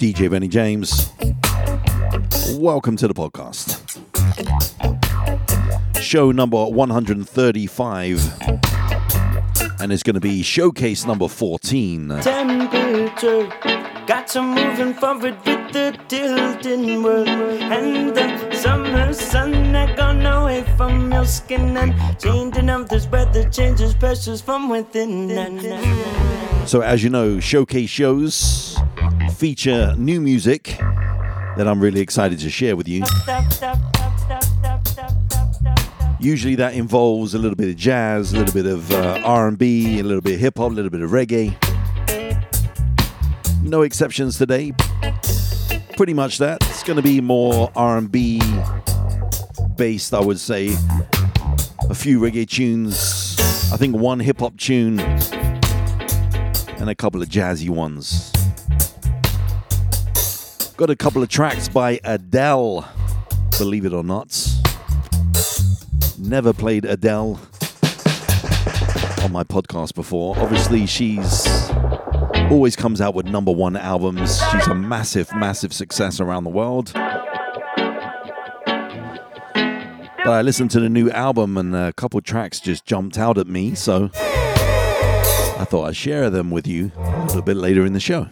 DJ Benny James. Welcome to the podcast. Show number 135. And it's going to be showcase number 14. Temperature got to moving forward with the tilting world. And the summer sun that gone away from your skin and changing of this weather changes pressures from within. So, as you know, showcase shows feature new music that I'm really excited to share with you. Usually that involves a little bit of jazz, a little bit of uh, R&B, a little bit of hip hop, a little bit of reggae. No exceptions today. Pretty much that. It's going to be more R&B based, I would say. A few reggae tunes, I think one hip hop tune, and a couple of jazzy ones. Got a couple of tracks by Adele, believe it or not. Never played Adele on my podcast before. Obviously, she's always comes out with number one albums. She's a massive, massive success around the world. But I listened to the new album and a couple tracks just jumped out at me, so I thought I'd share them with you a little bit later in the show.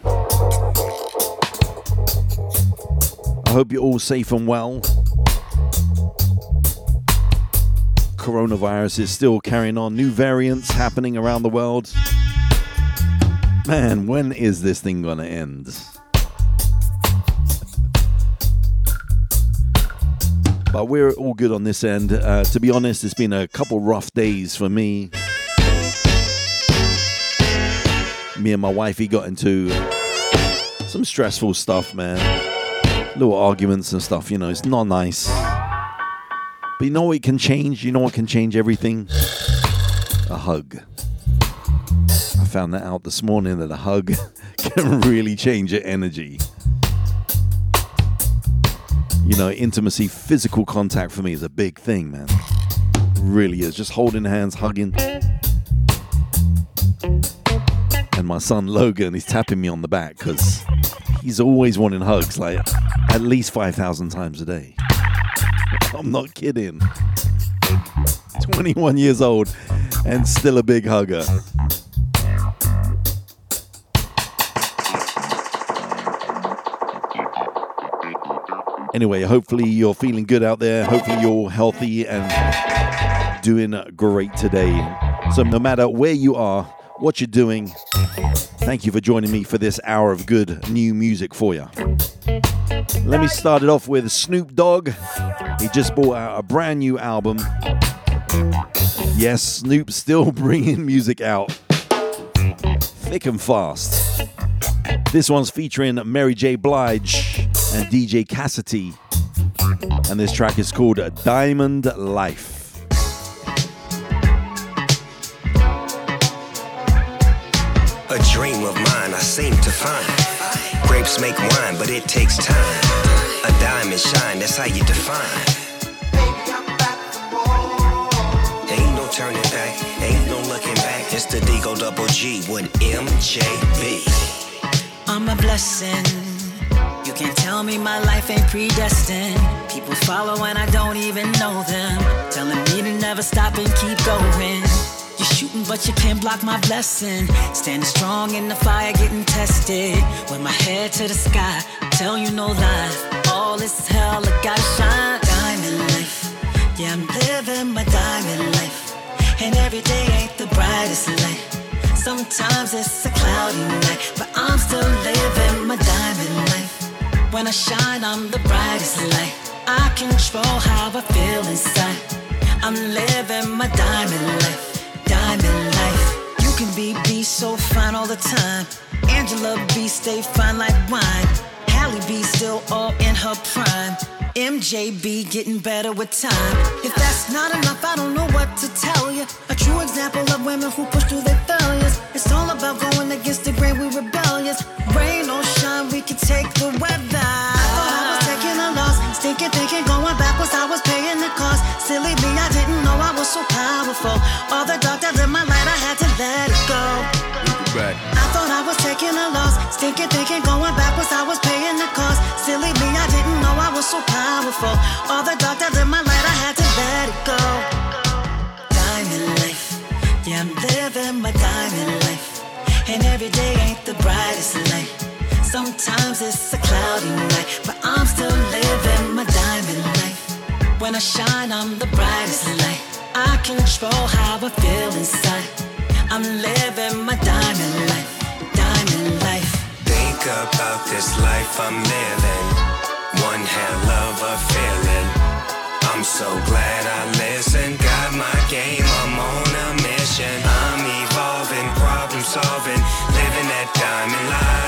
I hope you're all safe and well. Coronavirus is still carrying on, new variants happening around the world. Man, when is this thing gonna end? But we're all good on this end. Uh, to be honest, it's been a couple rough days for me. Me and my wifey got into some stressful stuff, man. Little arguments and stuff, you know, it's not nice. But you know what can change? You know what can change everything? A hug. I found that out this morning that a hug can really change your energy. You know, intimacy, physical contact for me is a big thing, man. really is. Just holding hands, hugging. And my son Logan, is tapping me on the back because he's always wanting hugs, like at least 5,000 times a day. I'm not kidding. 21 years old and still a big hugger. Anyway, hopefully you're feeling good out there. Hopefully you're healthy and doing great today. So, no matter where you are, what you're doing, thank you for joining me for this hour of good new music for you. Let me start it off with Snoop Dogg. He just brought out a brand new album. Yes, Snoop still bringing music out thick and fast. This one's featuring Mary J. Blige and DJ Cassidy. And this track is called Diamond Life. A dream of mine I seem to find. Grapes make wine, but it takes time. A diamond shine, that's how you define. Ain't no turning back, ain't no looking back. It's the Digo Double G with MJB. I'm a blessing. You can't tell me my life ain't predestined. People follow and I don't even know them. Telling me to never stop and keep going. Shooting, but you can't block my blessing. Standing strong in the fire, getting tested. With my head to the sky, tell you no lie. All is hell, I gotta shine. Diamond life, yeah, I'm living my diamond life. And every day ain't the brightest light. Sometimes it's a cloudy night, but I'm still living my diamond life. When I shine, I'm the brightest light. I control how I feel inside. I'm living my diamond life diamond life. You can be B so fine all the time. Angela B stay fine like wine. Halle B still all in her prime. MJB getting better with time. If that's not enough, I don't know what to tell you. A true example of women who push through their failures. It's all about going against the grain, we rebellious. Rain or shine, we can take the weather. Loss, stinking, thinking, going backwards, I was paying the cost. Silly me, I didn't know I was so powerful. All the dark that lit my light, I had to let it go. Back. I thought I was taking a loss. Stinking, thinking, going backwards, I was paying the cost. Silly me, I didn't know I was so powerful. All the darkness in my light, I had to let it go. Diamond life, yeah, I'm living my diamond life. And every day ain't the brightest light. Sometimes it's a cloudy night, but I'm still living my diamond life. When I shine, I'm the brightest light. I control how I feel inside. I'm living my diamond life, diamond life. Think about this life I'm living. One hell of a feeling. I'm so glad I listened. Got my game, I'm on a mission. I'm evolving, problem solving, living that diamond life.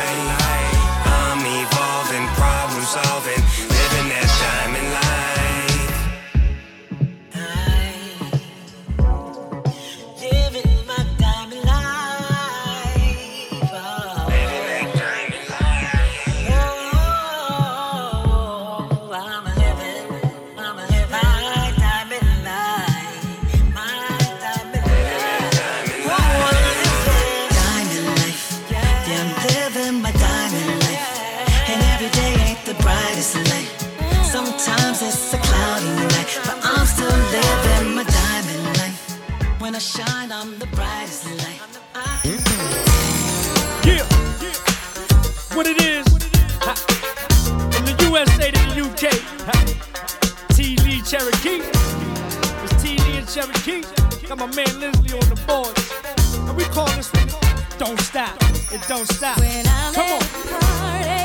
Cherokee. Got my man Leslie on the board. And we call this one Don't Stop. It don't stop. Come on.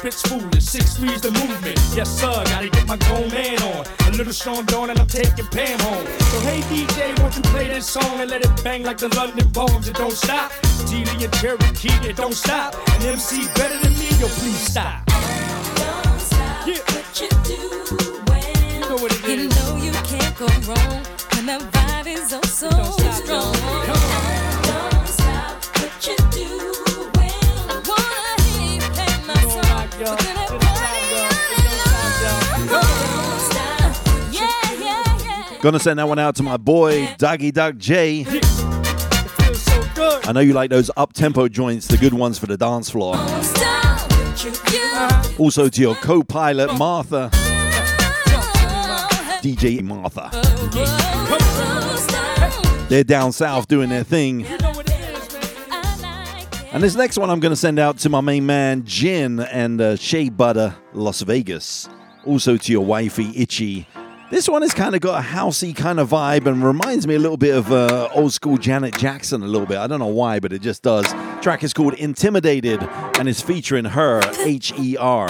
Spit's foolish. Six threes the movement. Yes, sir. Gotta get my grown man on. A little Sean Dawn and I'm taking Pam home. So, hey, DJ, won't you play this song and let it bang like the London bombs? It don't stop. Lee and Cherokee, it don't stop. An MC better than me, yo, please stop. Don't stop Yeah. what you do when know what it you know you can't go wrong when the vibe is oh so strong. Come Gonna send that one out to my boy, Doggy Dog J. I know you like those up tempo joints, the good ones for the dance floor. Also to your co pilot, Martha, DJ Martha. They're down south doing their thing. And this next one I'm to send out to my main man, Jin and uh, Shea Butter, Las Vegas. Also to your wifey, Itchy, This one has kind of got a housey kind of vibe and reminds me a little bit of uh, old school Janet Jackson a little bit. I don't know why, but it just does. track is called Intimidated and is featuring her, H E R.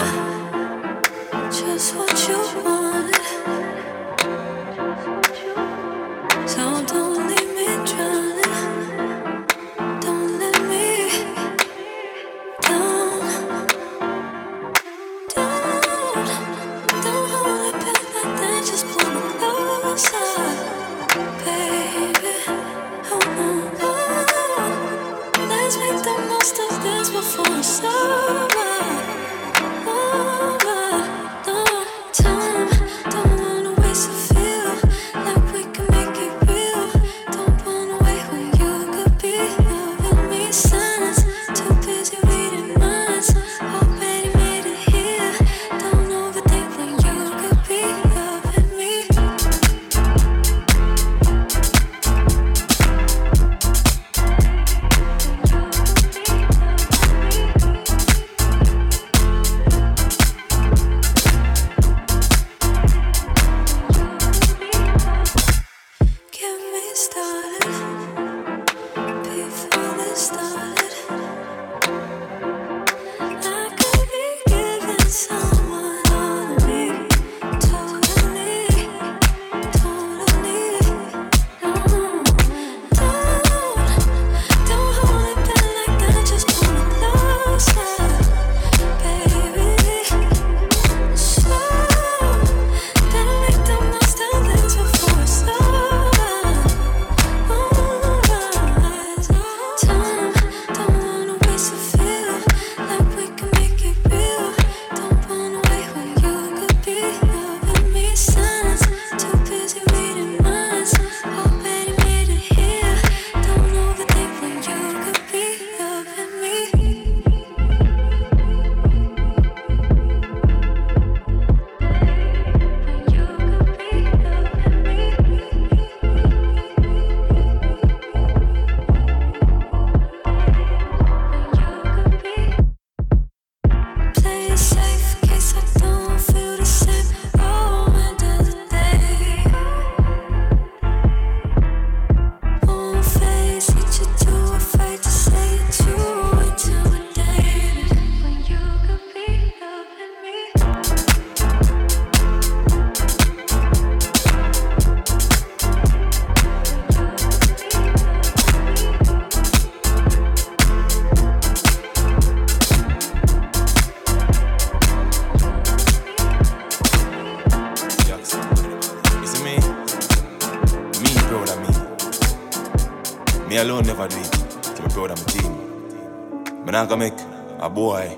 alone never do it. So me proud of my team. Me not gonna make a boy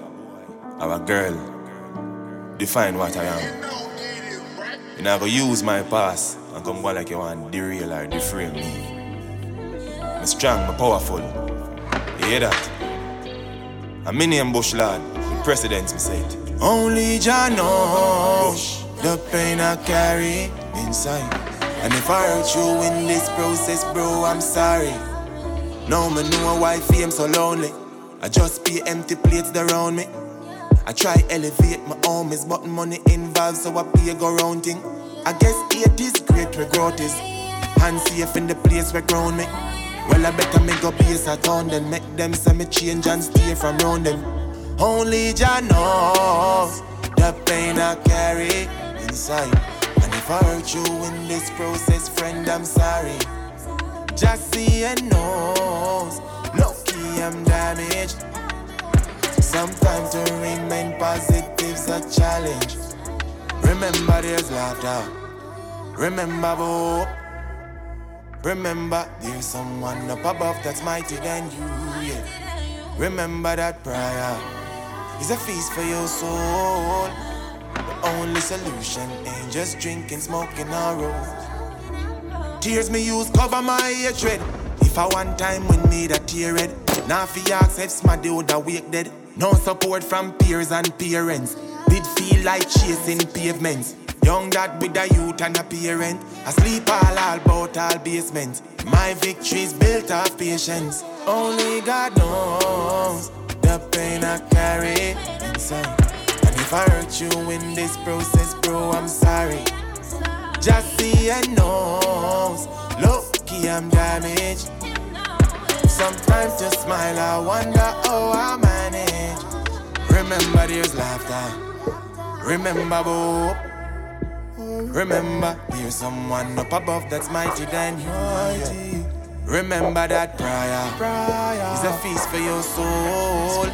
or a girl define what I am. You not gonna use my past and come go like you want derail or deframe me. Me strong, me powerful. You hear that? A mini and bush lad, the presidents me say it. Only Jah knows the pain I carry inside. And if I hurt you in this process, bro, I'm sorry. No me know why fame so lonely. I just be empty plates around me. I try elevate my homies, but money involved, so I pay go round thing. I guess it is great growth is. Hands safe in the place where ground me. Well, I better make a place a town than make them say me change and stay from round them. Only Jah knows the pain I carry inside. And if I hurt you in this process, friend, I'm sorry. Just see and knows, lucky I'm damaged. Sometimes to remain positive's a challenge. Remember there's laughter. Remember hope. Remember there's someone up above that's mightier than you. Yeah. Remember that prayer is a feast for your soul. The only solution ain't just drinking, smoking, or roll. Tears me use cover my hatred. If I one time when me that tear red, now fi ask if smaddy woulda wake dead. No support from peers and parents. Did feel like chasing pavements. Young dad with a youth and a parent. I sleep all all about all basements. My victory's built of patience. Only God knows the pain I carry inside. And if I hurt you in this process, bro, I'm sorry. Just see and knows. Look, I'm damaged. Sometimes to smile, I wonder how I manage. Remember, there's laughter. Remember, boo. Remember, there's someone up above that's mighty than you. Remember that prayer is a feast for your soul.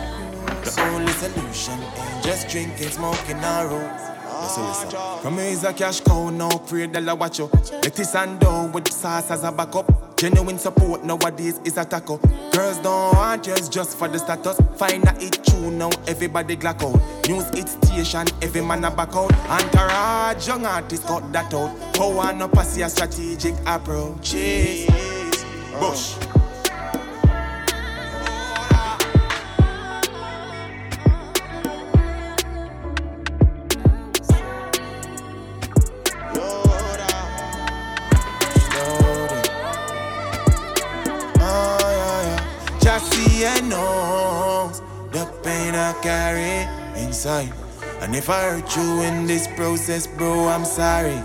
The only solution ain't just drinking, smoking, or roll. So listen. From ah, me is a cash cow, no pray dollar watch you. Lettuce and dough with sauce as a backup. Genuine support nowadays is a taco. Girls don't want yours just for the status. Find a it true now, everybody glock out. News it station, every man a back out. Entourage, young artists cut that out. Power no pass a strategic approach. Yes. Bush. I carry inside. And if I hurt you in this process, bro, I'm sorry.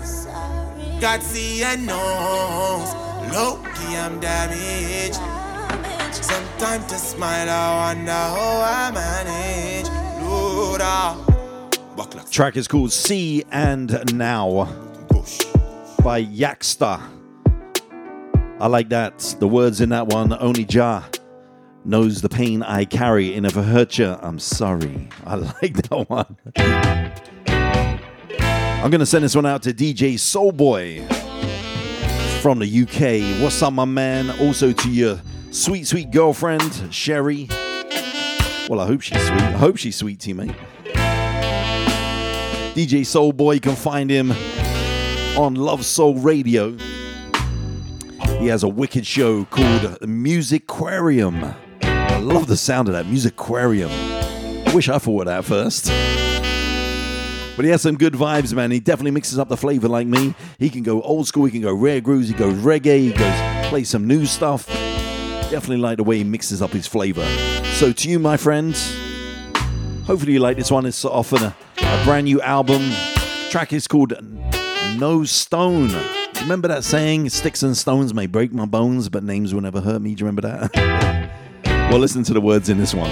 God see and knows, low key I'm damaged. Sometimes to smile, I wonder how I manage. Lord. Ah. Buckler. Track is called See and Now by Yaksta. I like that. The words in that one, only Jah knows the pain I carry, and if I hurt you, I'm sorry. I like that one. I'm gonna send this one out to DJ Soulboy from the UK. What's up, my man? Also to your sweet, sweet girlfriend, Sherry. Well, I hope she's sweet. I hope she's sweet, teammate. DJ Soulboy, you can find him on Love Soul Radio. He has a wicked show called Music Aquarium. I love the sound of that Music Aquarium. Wish I thought that first. But he has some good vibes, man. He definitely mixes up the flavor like me. He can go old school, he can go rare grooves, he goes reggae, he goes play some new stuff. Definitely like the way he mixes up his flavor. So to you, my friends, hopefully you like this one. It's off on a, a brand new album. Track is called No Stone. Remember that saying, sticks and stones may break my bones, but names will never hurt me? Do you remember that? well, listen to the words in this one.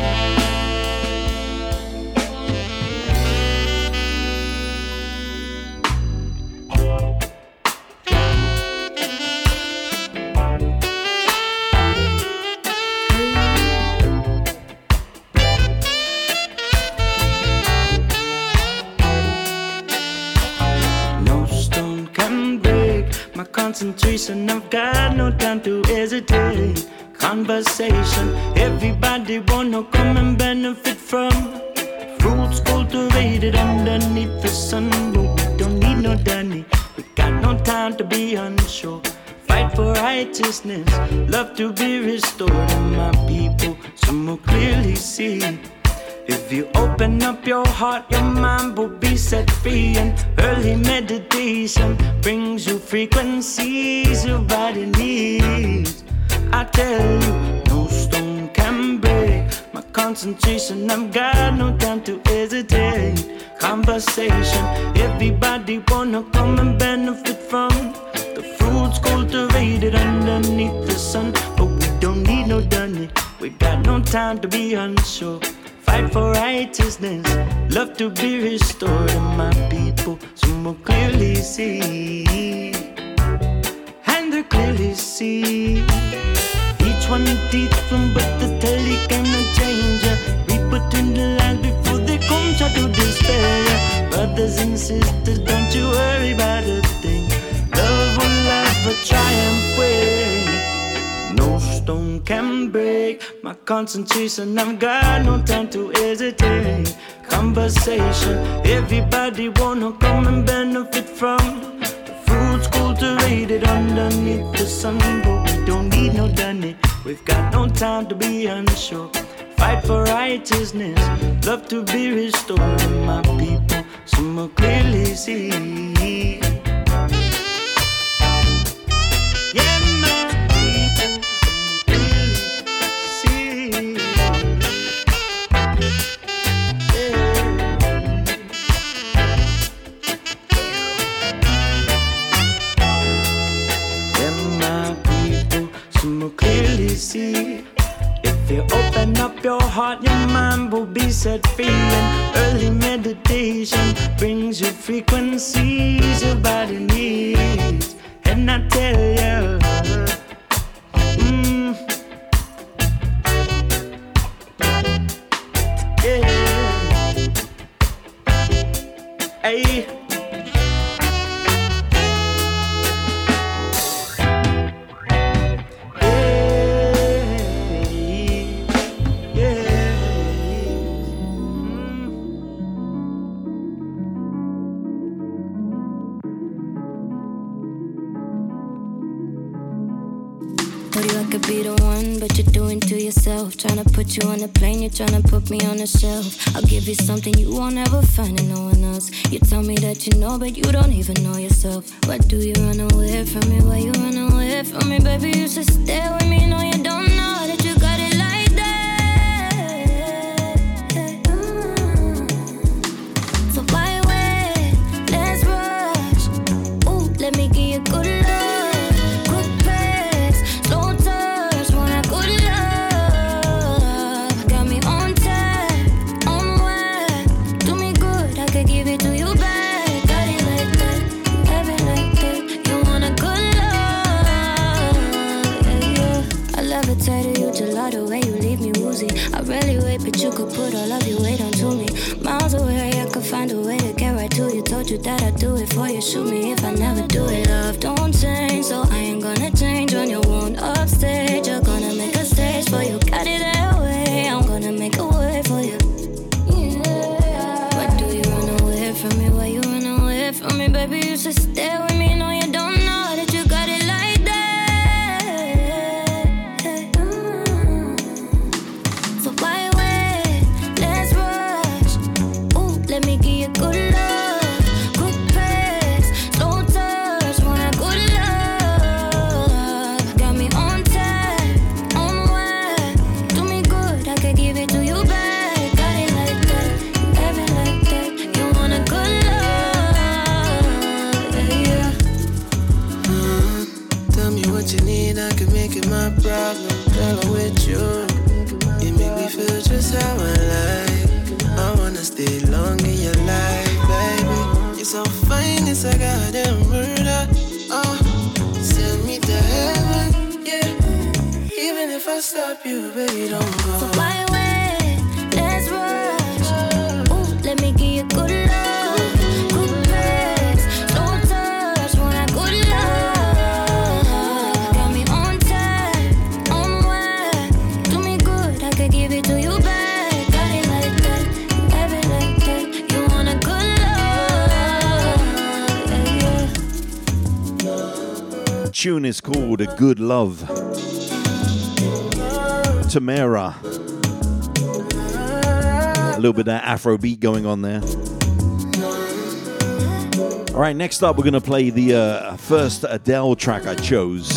No stone can break my concentration. I've got no time to hesitate. Conversation, everybody wanna come and benefit from. Fruits cultivated underneath the sun, we don't need no Danny. We got no time to be unsure. Fight for righteousness, love to be restored, and my people some will clearly see. If you open up your heart, your mind will be set free. And early meditation brings you frequencies your body needs. I tell you, no stone can break my concentration. I've got no time to hesitate. Conversation, everybody wanna come and benefit from the fruits cultivated underneath the sun. But we don't need no dunny. We got no time to be unsure. Fight for righteousness, love to be restored, and my people some will clearly see, and they clearly see. Each one from but the telly cannot change put in the line before they come try to despair. Brothers and sisters, don't you worry about a thing. Love will ever triumph way. No stone can break my concentration. I've got no time to hesitate. Conversation, everybody wanna come and benefit from cultivated underneath the sun. But we don't need no dunny. We've got no time to be unsure. Fight for righteousness, love to be restored. My people, some will clearly see. If you open up your heart, your mind will be set free. And early meditation brings you frequencies your body needs. And I tell you. Yourself. Trying to put you on a plane, you're trying to put me on a shelf. I'll give you something you won't ever find in no one else. You tell me that you know, but you don't even know yourself. Why do you run away from me? Why you run away from me, baby? You should stay with me. No, you don't know could put all of your weight onto me. Miles away, I could find a way to get right to you. Told you that I'd do it for you. Shoot me if I never do it. Love don't change, so I ain't gonna change when you upstage. Love. Tamara. A little bit of that Afro beat going on there. All right, next up, we're going to play the uh, first Adele track I chose.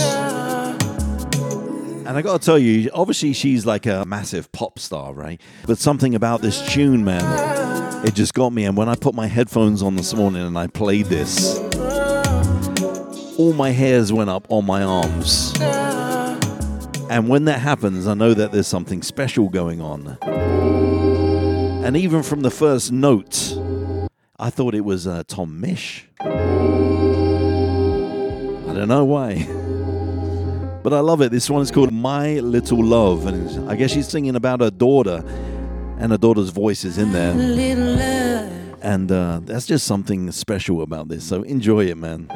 And I got to tell you, obviously, she's like a massive pop star, right? But something about this tune, man, it just got me. And when I put my headphones on this morning and I played this, all my hairs went up on my arms. And when that happens, I know that there's something special going on. And even from the first note, I thought it was uh, Tom Misch. I don't know why. But I love it. This one is called My Little Love. And I guess she's singing about her daughter, and her daughter's voice is in there. And uh, that's just something special about this. So enjoy it, man.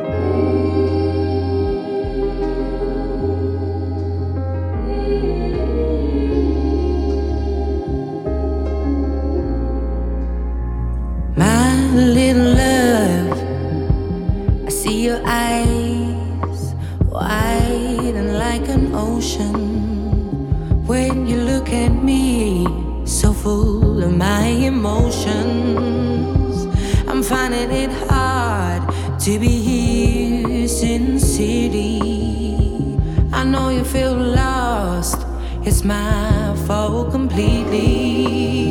Eyes wide and like an ocean. When you look at me, so full of my emotions, I'm finding it hard to be here sincerely. I know you feel lost, it's my fault completely.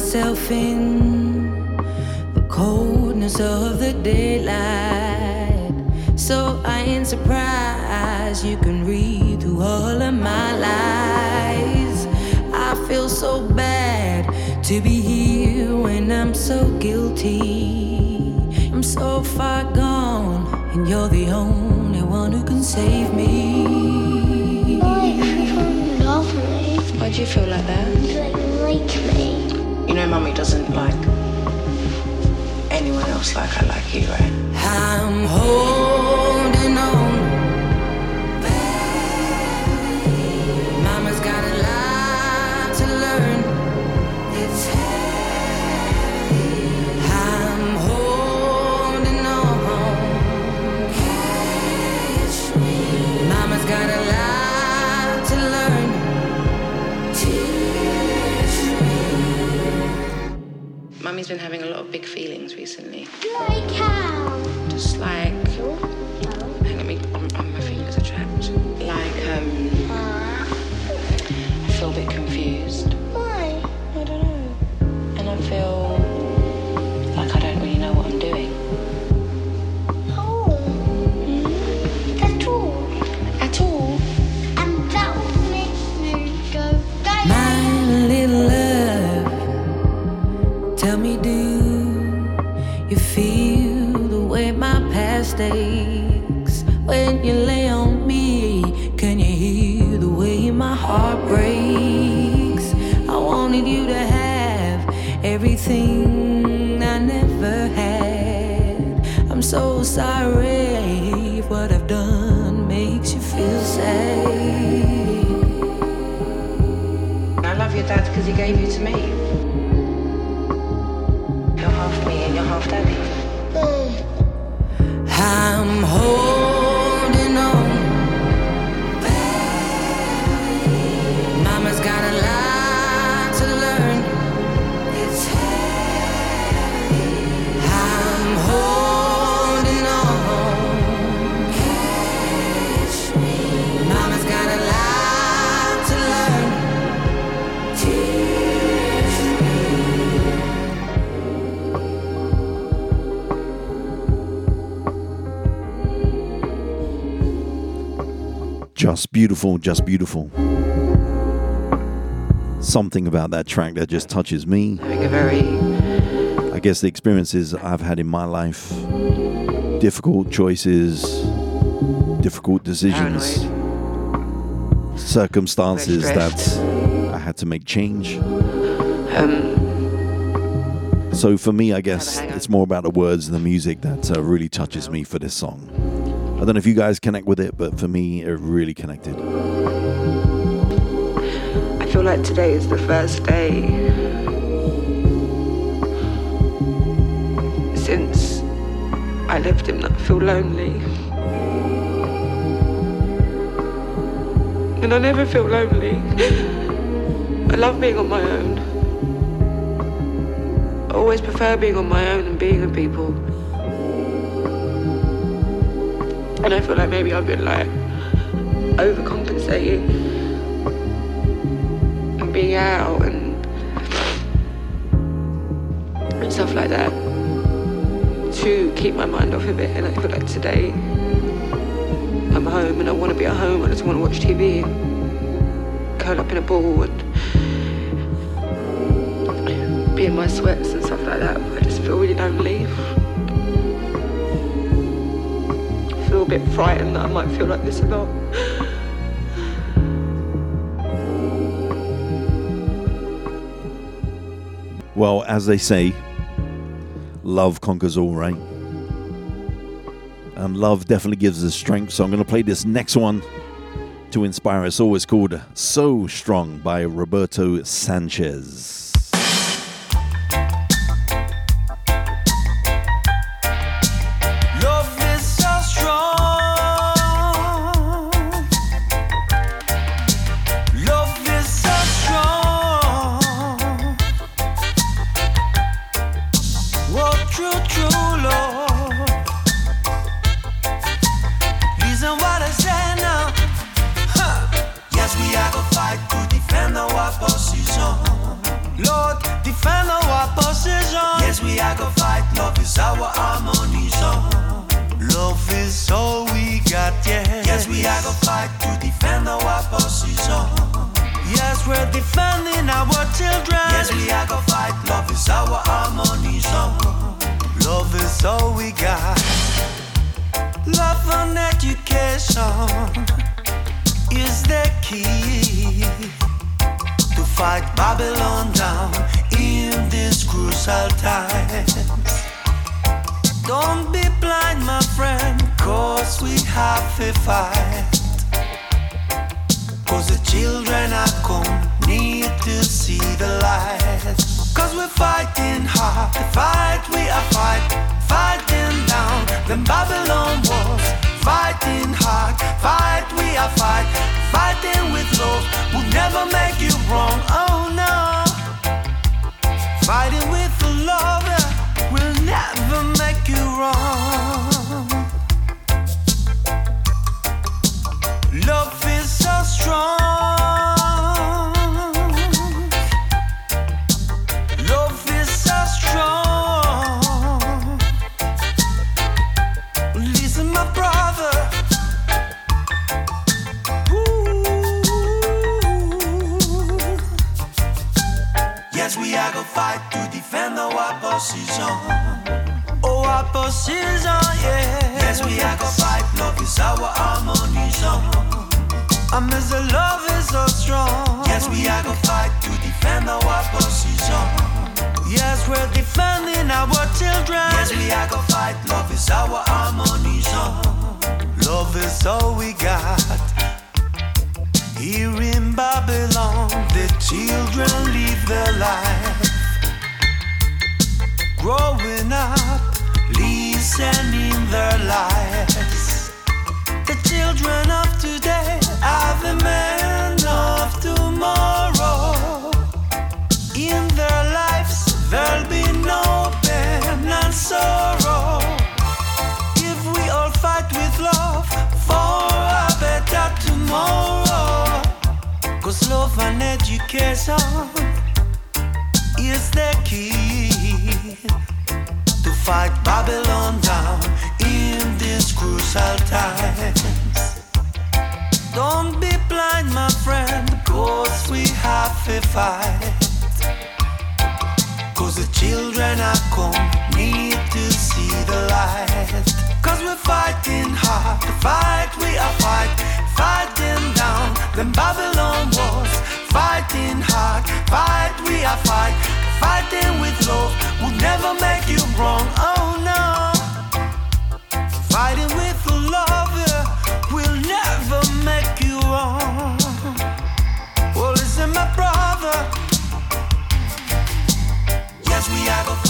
Myself in the coldness of the daylight. So I ain't surprised you can read through all of my lies. I feel so bad to be here when I'm so guilty. I'm so far gone, and you're the only one who can save me. Lovely. Why do you feel like that? You Like, like me. You know, mummy doesn't like anyone else like I like you, right? I'm holding Just beautiful, just beautiful. Something about that track that just touches me. Having a very I guess the experiences I've had in my life, difficult choices, difficult decisions, circumstances that. I had to make change. um So for me, I guess it's more about the words and the music that uh, really touches me for this song. I don't know if you guys connect with it, but for me, it really connected. I feel like today is the first day since I left him that I feel lonely. And I never feel lonely. I love being on my own. I always prefer being on my own and being with people. And I feel like maybe I've been like overcompensating and being out and, and stuff like that to keep my mind off of it. And I feel like today I'm home and I want to be at home. I just want to watch TV curl up in a ball and be in my sweats and stuff like that. But I just feel really lonely. Bit frightened that I might feel like this a lot. Well, as they say, love conquers all, right? And love definitely gives us strength. So I'm going to play this next one to inspire us all. It's called So Strong by Roberto Sanchez.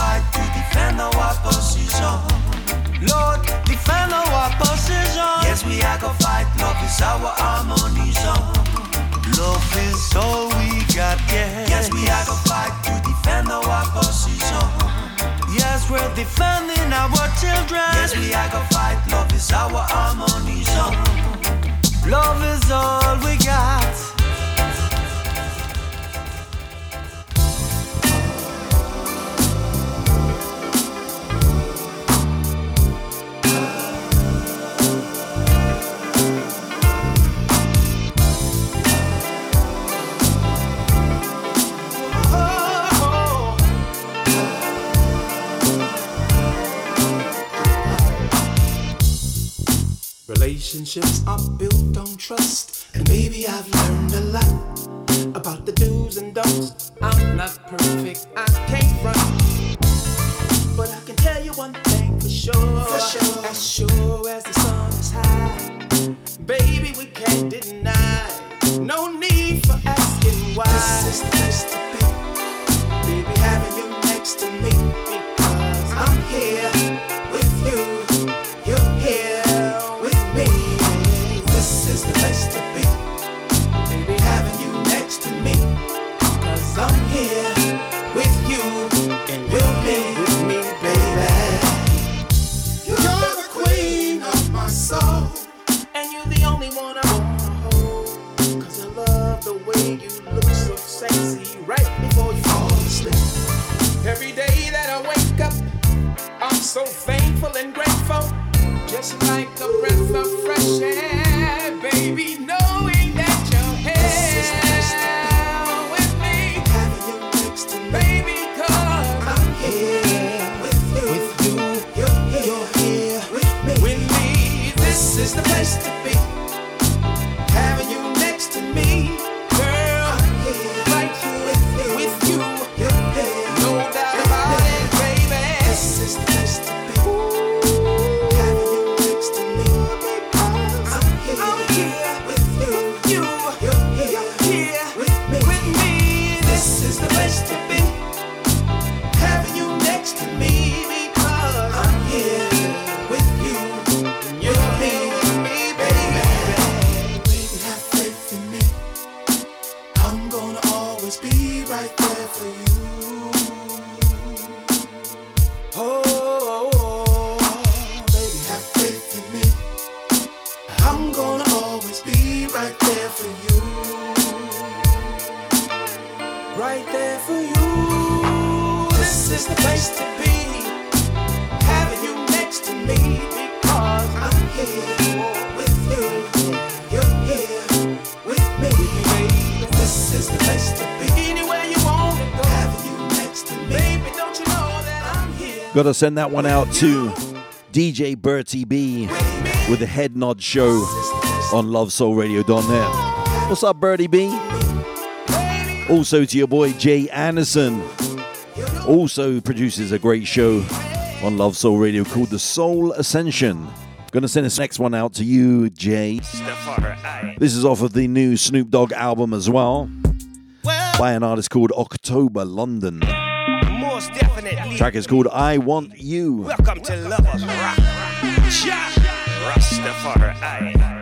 To defend our position. Lord, defend our position. Yes, we are gonna fight. Love is our ammunition. Love is all we got, yes. Yes, we are gonna fight to defend our position. Yes, we're defending our children. Yes, we are gonna fight. Love is our ammunition. Love is all we got. Relationships are built on trust. And baby, I've learned a lot about the do's and don'ts. I'm not perfect, I can't run. But I can tell you one thing for sure. For sure. As sure as the sun is high, baby, we can't deny. No need for asking why. This is nice to be. Baby, having you next to me. Because I'm here. you Here? Gotta send that one out to DJ Bertie B with the Head Nod Show on LoveSoulRadio.net. What's up, Bertie B? Also to your boy Jay Anderson. Also produces a great show on Love Soul Radio called The Soul Ascension. Gonna send this next one out to you, Jay. This is off of the new Snoop Dogg album as well. By an artist called October London. Track is called I Want You. Welcome to Lovers Rock. Rastafari. Eh?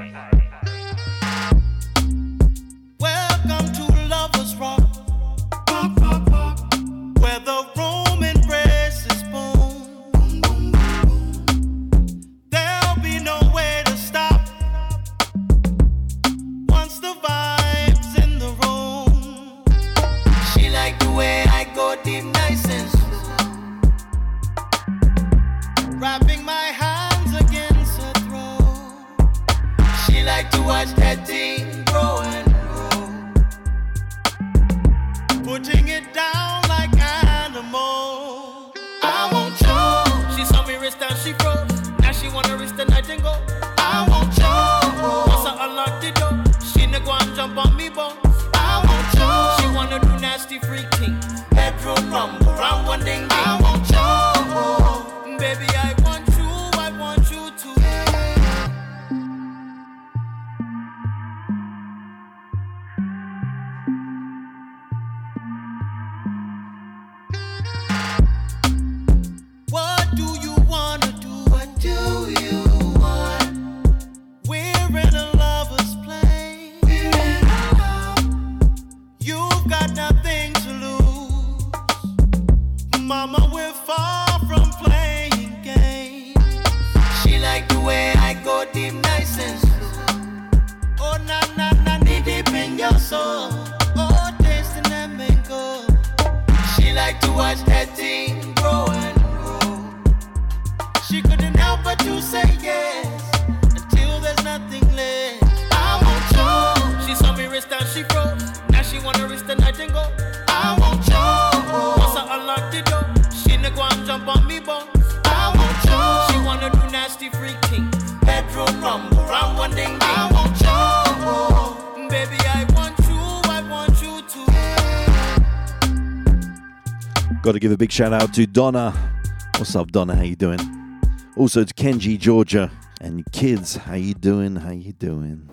Watch Got to give a big shout out to Donna. What's up, Donna? How you doing? Also to Kenji, Georgia, and kids. How you doing? How you doing?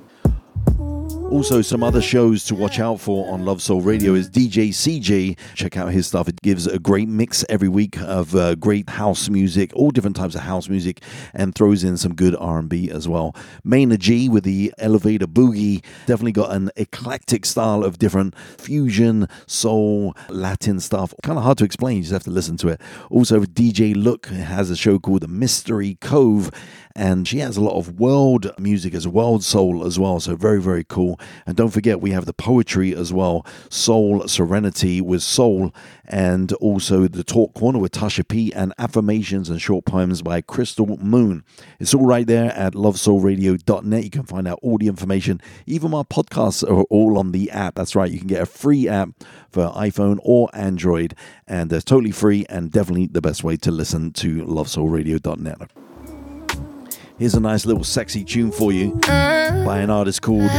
Also, some other shows to watch out for on Love Soul Radio is DJ CJ. Check out his stuff. It gives a great mix every week of uh, great house music, all different types of house music, and throws in some good R&B as well. Maynard G with the Elevator Boogie definitely got an eclectic style of different fusion, soul, Latin stuff. Kind of hard to explain. You just have to listen to it. Also, DJ Look has a show called The Mystery Cove and she has a lot of world music as world soul as well so very very cool. And don't forget we have the poetry as well soul serenity with soul and also the talk corner with tasha p and affirmations and short poems by crystal moon. It's all right there at lovesoulradio.net you can find out all the information. Even my podcasts are all on the app. That's right you can get a free app for iphone or android and they're totally free and definitely the best way to listen to lovesoulradio.net Here's a nice little sexy tune for you by an artist called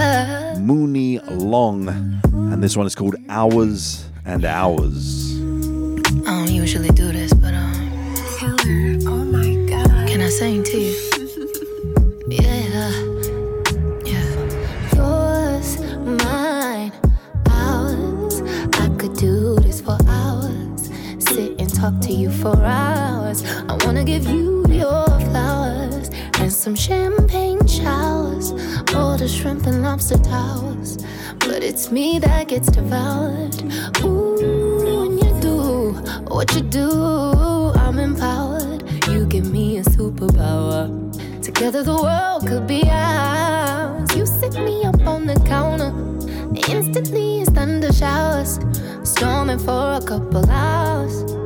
Muni Long. And this one is called Hours and Hours. I don't usually do this, but um. Oh my god. Can I sing to you? yeah. Yeah. Yours, mine, ours. I could do this for hours. Sit and talk to you for hours. I wanna give you your flowers and some champagne showers, all the shrimp and lobster towers. But it's me that gets devoured. Ooh, when you do what you do, I'm empowered. You give me a superpower. Together the world could be ours. You sit me up on the counter. Instantly it's thunder showers, storming for a couple hours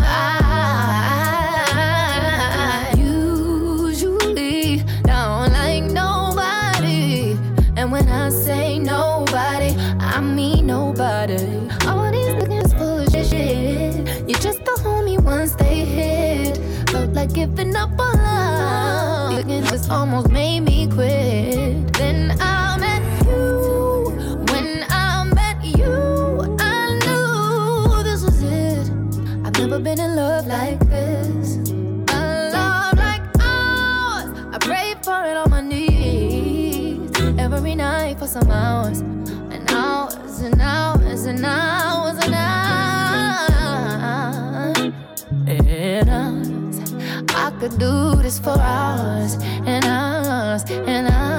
giving up on love. Thinking this almost made me quit. Then I met you. When I met you, I knew this was it. I've never been in love like this. A love like ours. I pray for it on my knees every night for some hours and hours and hours and hours. could do this for hours and hours and hours.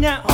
Now.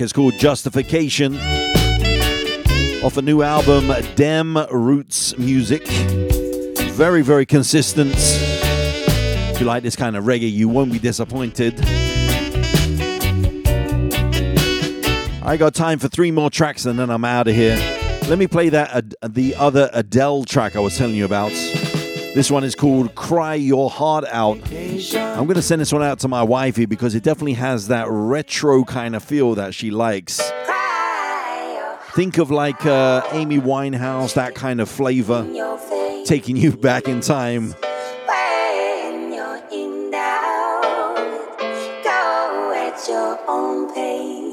Is called Justification off a new album, Dem Roots Music. Very, very consistent. If you like this kind of reggae, you won't be disappointed. I got time for three more tracks and then I'm out of here. Let me play that uh, the other Adele track I was telling you about. This one is called Cry Your Heart Out. I'm going to send this one out to my wifey because it definitely has that retro kind of feel that she likes. Think of like uh, Amy Winehouse, that kind of flavor, taking you back in time. your own.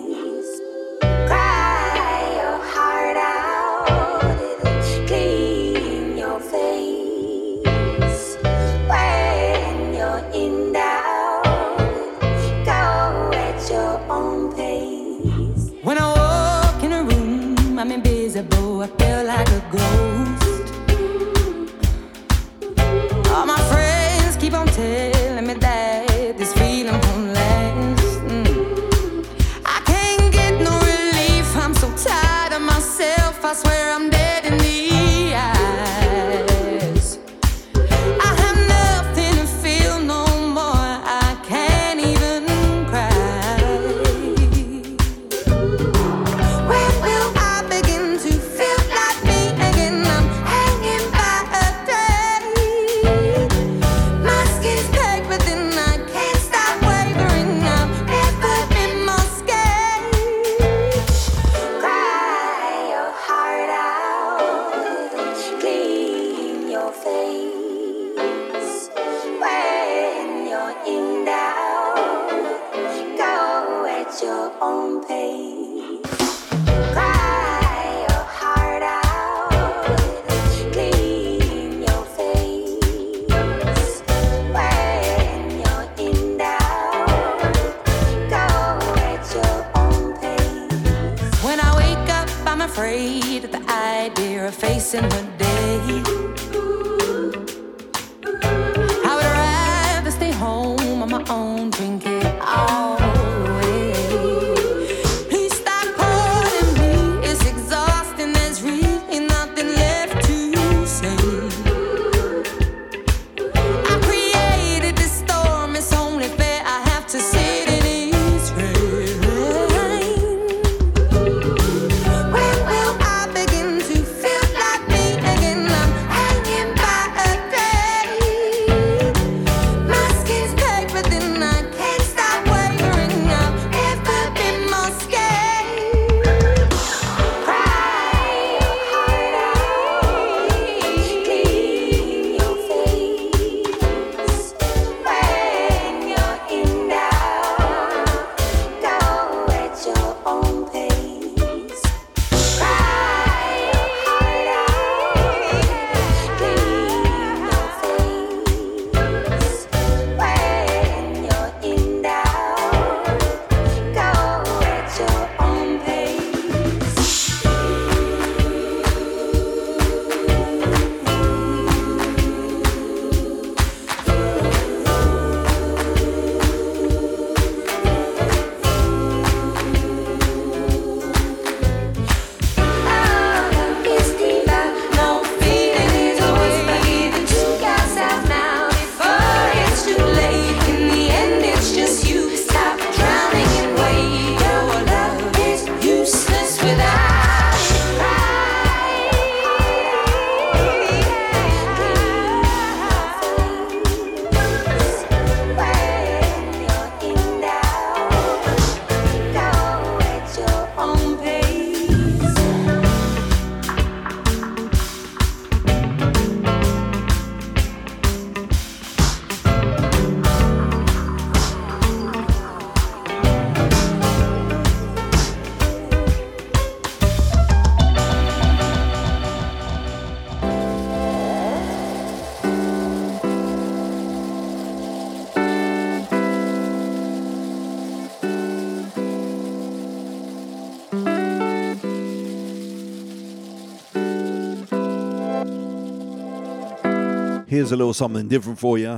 Here's a little something different for you.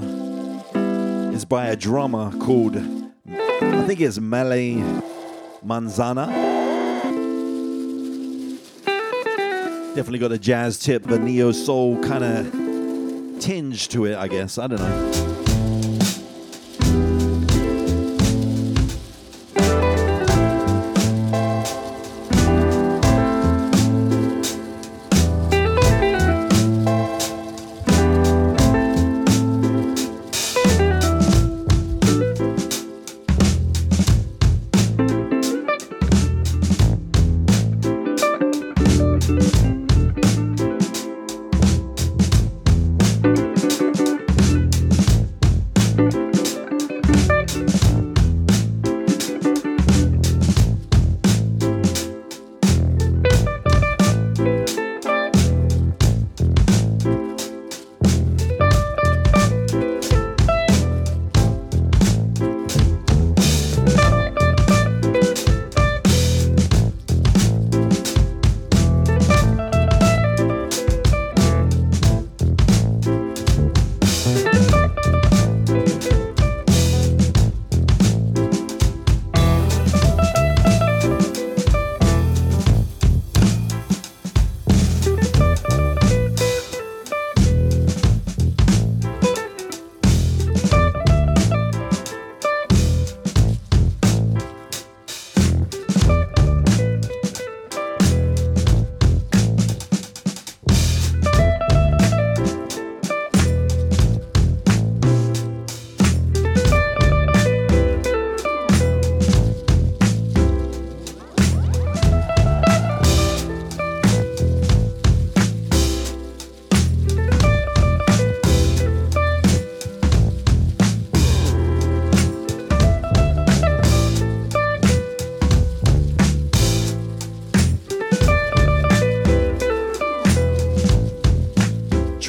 It's by a drummer called, I think it's Mele Manzana. Definitely got a jazz tip, but neo soul kind of tinge to it, I guess. I don't know.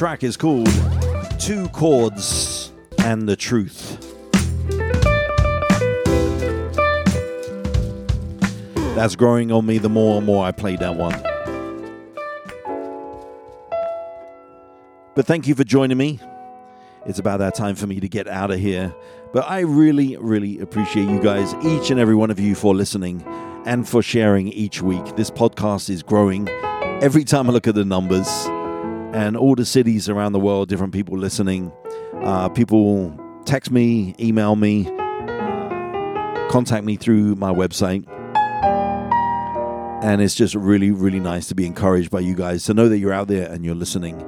Track is called Two Chords and the Truth. That's growing on me the more and more I play that one. But thank you for joining me. It's about that time for me to get out of here. But I really, really appreciate you guys, each and every one of you, for listening and for sharing each week. This podcast is growing every time I look at the numbers and all the cities around the world, different people listening. Uh, people text me, email me, contact me through my website. And it's just really, really nice to be encouraged by you guys to know that you're out there and you're listening.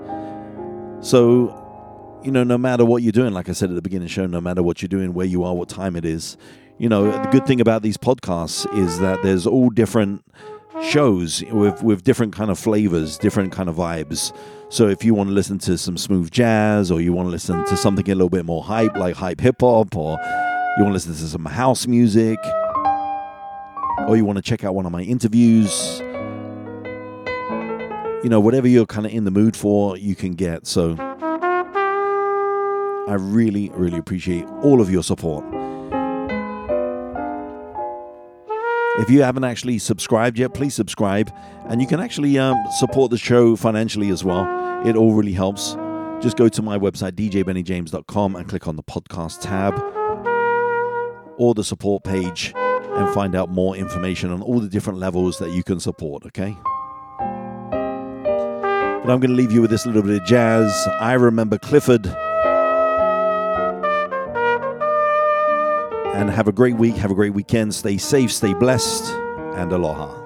So, you know, no matter what you're doing, like I said at the beginning of the show, no matter what you're doing, where you are, what time it is, you know, the good thing about these podcasts is that there's all different shows with with different kind of flavors, different kind of vibes. So if you want to listen to some smooth jazz, or you want to listen to something a little bit more hype, like hype hip hop, or you want to listen to some house music, or you want to check out one of my interviews, you know, whatever you're kind of in the mood for, you can get. So I really, really appreciate all of your support. If you haven't actually subscribed yet, please subscribe. And you can actually um, support the show financially as well. It all really helps. Just go to my website, djbennyjames.com, and click on the podcast tab or the support page and find out more information on all the different levels that you can support, okay? But I'm going to leave you with this little bit of jazz. I remember Clifford. And have a great week, have a great weekend. Stay safe, stay blessed, and aloha.